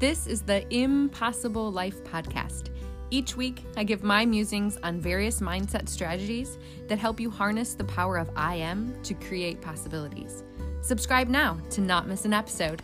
This is the Impossible Life Podcast. Each week, I give my musings on various mindset strategies that help you harness the power of I am to create possibilities. Subscribe now to not miss an episode.